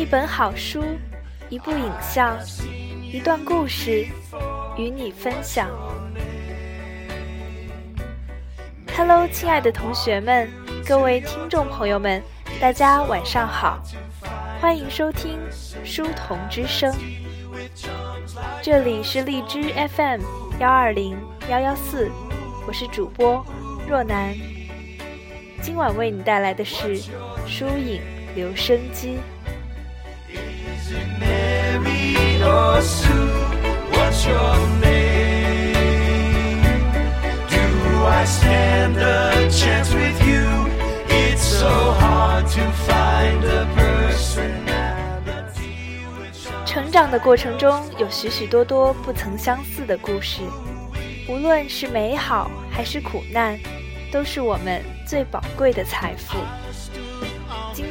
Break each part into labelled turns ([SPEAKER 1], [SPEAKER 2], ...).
[SPEAKER 1] 一本好书，一部影像，一段故事，与你分享。Hello，亲爱的同学们，各位听众朋友们，大家晚上好，欢迎收听书童之声。这里是荔枝 FM 幺二零幺幺四，我是主播若楠。今晚为你带来的是书影留声机。成长的过程中，有许许多多不曾相似的故事，无论是美好还是苦难，都是我们最宝贵的财富。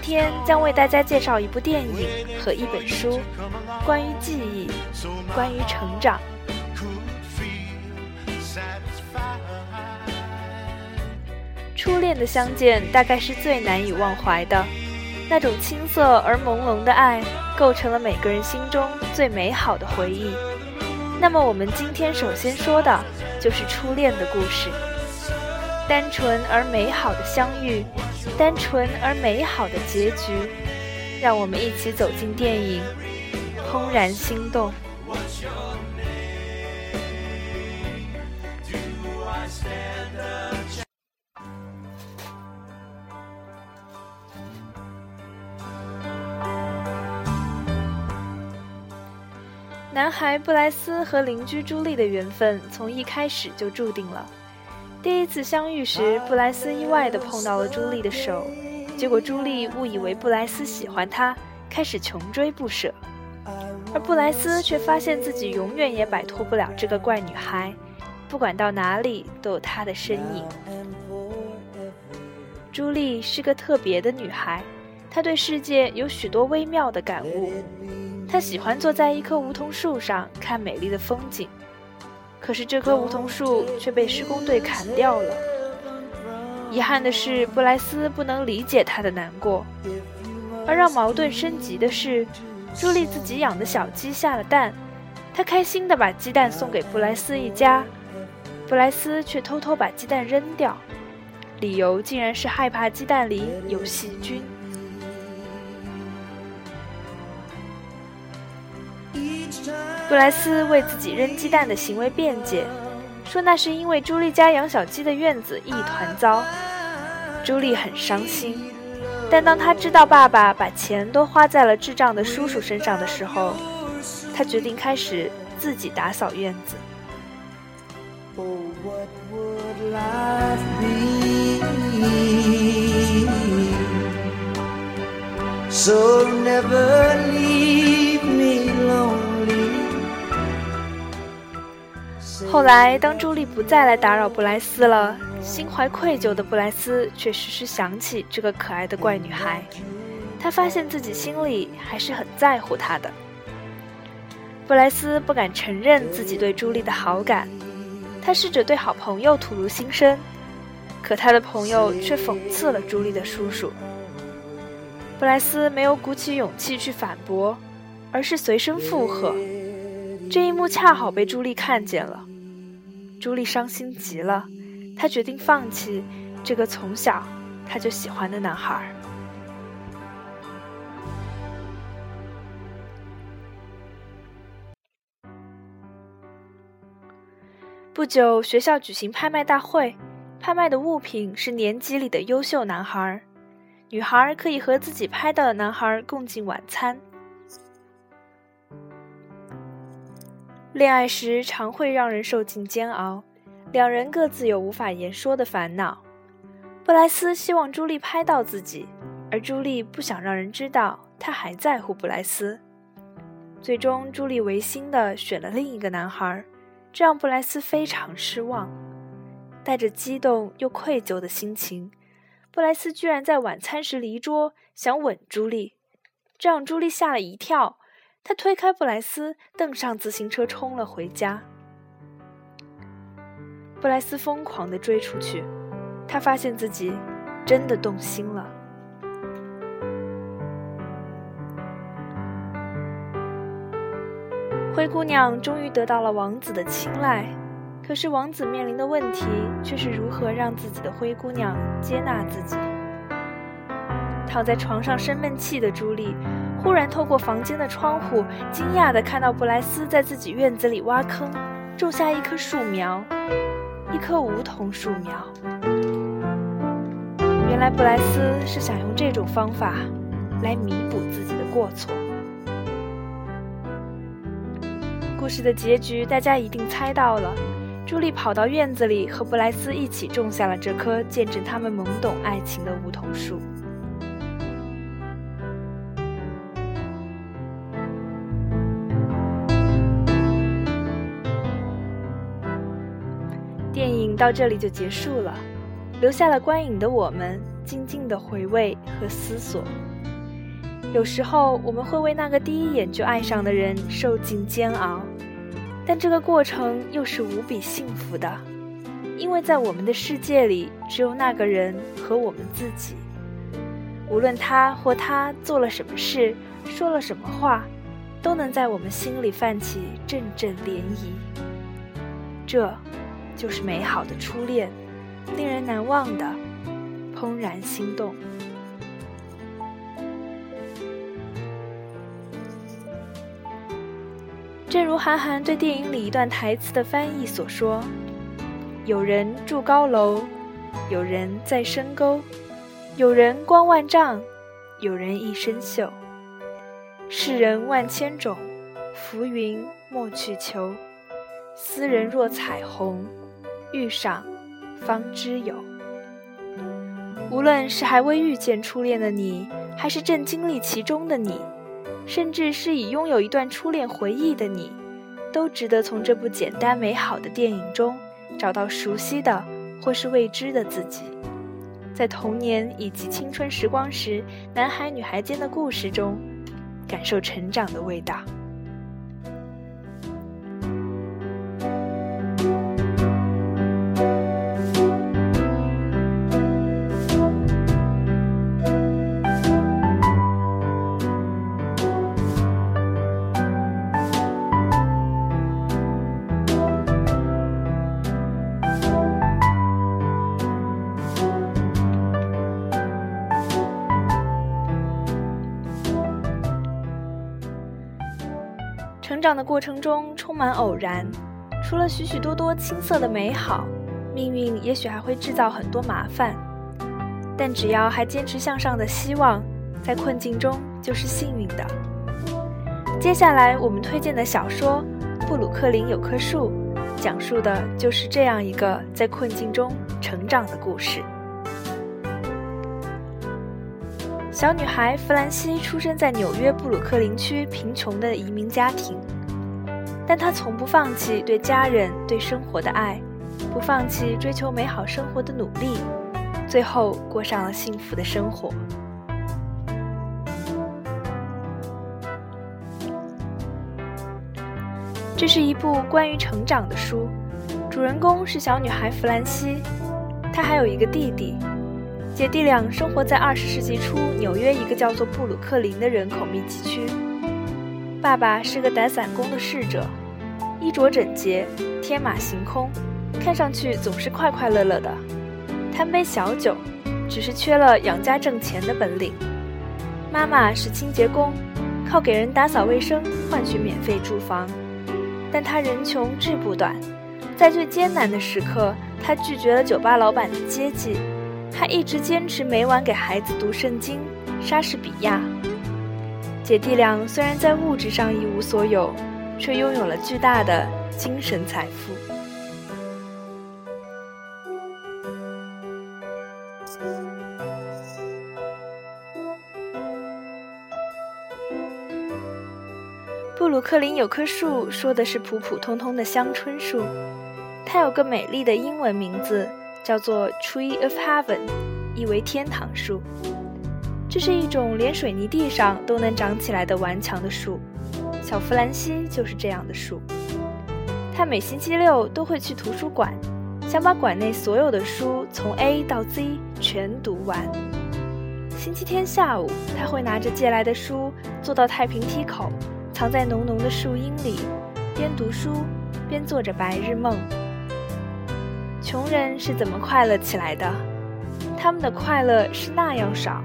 [SPEAKER 1] 今天将为大家介绍一部电影和一本书，关于记忆，关于成长。初恋的相见，大概是最难以忘怀的。那种青涩而朦胧的爱，构成了每个人心中最美好的回忆。那么，我们今天首先说的，就是初恋的故事。单纯而美好的相遇，单纯而美好的结局，让我们一起走进电影，怦然心动。男孩布莱斯和邻居朱莉的缘分从一开始就注定了。第一次相遇时，布莱斯意外地碰到了朱莉的手，结果朱莉误以为布莱斯喜欢她，开始穷追不舍，而布莱斯却发现自己永远也摆脱不了这个怪女孩，不管到哪里都有她的身影。朱莉是个特别的女孩，她对世界有许多微妙的感悟，她喜欢坐在一棵梧桐树上看美丽的风景。可是这棵梧桐树却被施工队砍掉了。遗憾的是，布莱斯不能理解他的难过。而让矛盾升级的是，朱莉自己养的小鸡下了蛋，她开心地把鸡蛋送给布莱斯一家，布莱斯却偷偷把鸡蛋扔掉，理由竟然是害怕鸡蛋里有细菌。布莱斯为自己扔鸡蛋的行为辩解，说那是因为朱莉家养小鸡的院子一团糟。朱莉很伤心，但当他知道爸爸把钱都花在了智障的叔叔身上的时候，他决定开始自己打扫院子。So never leave me alone. 后来，当朱莉不再来打扰布莱斯了，心怀愧疚的布莱斯却时时想起这个可爱的怪女孩。他发现自己心里还是很在乎她的。布莱斯不敢承认自己对朱莉的好感，他试着对好朋友吐露心声，可他的朋友却讽刺了朱莉的叔叔。布莱斯没有鼓起勇气去反驳，而是随声附和。这一幕恰好被朱莉看见了。朱莉伤心极了，她决定放弃这个从小她就喜欢的男孩。不久，学校举行拍卖大会，拍卖的物品是年级里的优秀男孩，女孩可以和自己拍到的男孩共进晚餐。恋爱时常会让人受尽煎熬，两人各自有无法言说的烦恼。布莱斯希望朱莉拍到自己，而朱莉不想让人知道她还在乎布莱斯。最终，朱莉违心的选了另一个男孩，这让布莱斯非常失望。带着激动又愧疚的心情，布莱斯居然在晚餐时离桌，想吻朱莉，这让朱莉吓了一跳。他推开布莱斯，蹬上自行车冲了回家。布莱斯疯狂地追出去，他发现自己真的动心了。灰姑娘终于得到了王子的青睐，可是王子面临的问题却是如何让自己的灰姑娘接纳自己。躺在床上生闷气的朱莉，忽然透过房间的窗户，惊讶地看到布莱斯在自己院子里挖坑，种下一棵树苗，一棵梧桐树苗。原来布莱斯是想用这种方法来弥补自己的过错。故事的结局大家一定猜到了，朱莉跑到院子里和布莱斯一起种下了这棵见证他们懵懂爱情的梧桐树。影到这里就结束了，留下了观影的我们静静的回味和思索。有时候我们会为那个第一眼就爱上的人受尽煎熬，但这个过程又是无比幸福的，因为在我们的世界里只有那个人和我们自己。无论他或她做了什么事，说了什么话，都能在我们心里泛起阵阵涟漪。这。就是美好的初恋，令人难忘的怦然心动。正如韩寒对电影里一段台词的翻译所说：“有人住高楼，有人在深沟，有人光万丈，有人一身锈。世人万千种，浮云莫去求。斯人若彩虹。”遇上，方知有。无论是还未遇见初恋的你，还是正经历其中的你，甚至是已拥有一段初恋回忆的你，都值得从这部简单美好的电影中找到熟悉的或是未知的自己，在童年以及青春时光时男孩女孩间的故事中，感受成长的味道。长的过程中充满偶然，除了许许多多青涩的美好，命运也许还会制造很多麻烦。但只要还坚持向上的希望，在困境中就是幸运的。接下来我们推荐的小说《布鲁克林有棵树》，讲述的就是这样一个在困境中成长的故事。小女孩弗兰西出生在纽约布鲁克林区贫穷的移民家庭，但他从不放弃对家人、对生活的爱，不放弃追求美好生活的努力，最后过上了幸福的生活。这是一部关于成长的书，主人公是小女孩弗兰西，她还有一个弟弟。姐弟俩生活在二十世纪初纽约一个叫做布鲁克林的人口密集区。爸爸是个打散工的侍者，衣着整洁，天马行空，看上去总是快快乐乐的。贪杯小酒，只是缺了养家挣钱的本领。妈妈是清洁工，靠给人打扫卫生换取免费住房。但他人穷志不短，在最艰难的时刻，她拒绝了酒吧老板的接济。她一直坚持每晚给孩子读圣经、莎士比亚。姐弟俩虽然在物质上一无所有，却拥有了巨大的精神财富。布鲁克林有棵树，说的是普普通通的香椿树，它有个美丽的英文名字。叫做 Tree of Heaven，意为天堂树。这是一种连水泥地上都能长起来的顽强的树。小弗兰西就是这样的树。他每星期六都会去图书馆，想把馆内所有的书从 A 到 Z 全读完。星期天下午，他会拿着借来的书，坐到太平梯口，藏在浓浓的树荫里，边读书边做着白日梦。穷人是怎么快乐起来的？他们的快乐是那样少，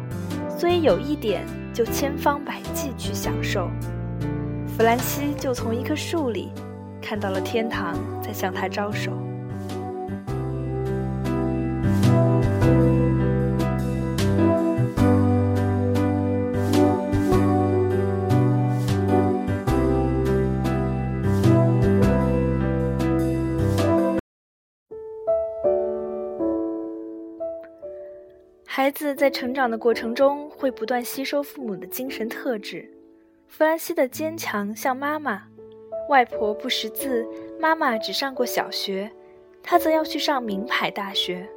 [SPEAKER 1] 所以有一点就千方百计去享受。弗兰西就从一棵树里看到了天堂在向他招手。孩子在成长的过程中会不断吸收父母的精神特质。弗兰西的坚强像妈妈，外婆不识字，妈妈只上过小学，她则要去上名牌大学。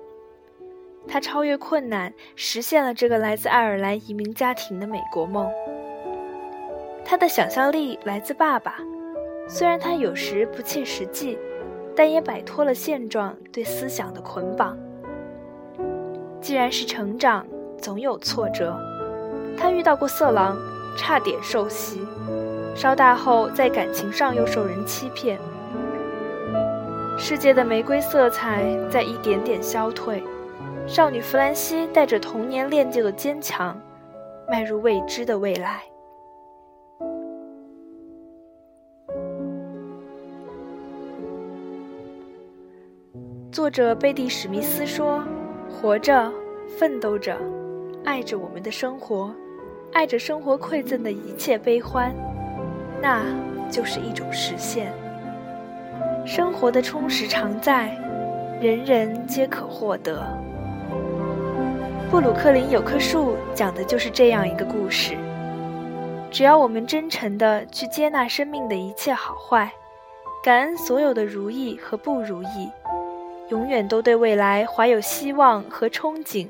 [SPEAKER 1] 她超越困难，实现了这个来自爱尔兰移民家庭的美国梦。她的想象力来自爸爸，虽然他有时不切实际，但也摆脱了现状对思想的捆绑。既然是成长，总有挫折。他遇到过色狼，差点受袭；稍大后，在感情上又受人欺骗。世界的玫瑰色彩在一点点消退。少女弗兰西带着童年练就的坚强，迈入未知的未来。作者贝蒂·史密斯说。活着，奋斗着，爱着我们的生活，爱着生活馈赠的一切悲欢，那就是一种实现。生活的充实常在，人人皆可获得。布鲁克林有棵树，讲的就是这样一个故事。只要我们真诚地去接纳生命的一切好坏，感恩所有的如意和不如意。永远都对未来怀有希望和憧憬，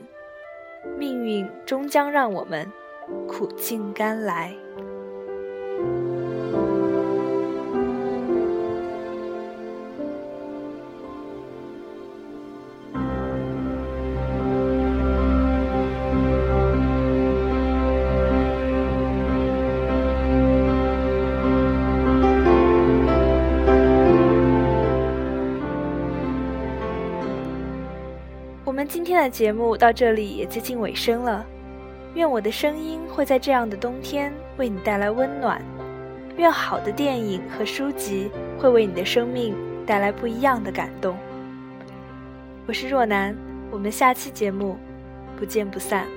[SPEAKER 1] 命运终将让我们苦尽甘来。我们今天的节目到这里也接近尾声了，愿我的声音会在这样的冬天为你带来温暖，愿好的电影和书籍会为你的生命带来不一样的感动。我是若楠，我们下期节目不见不散。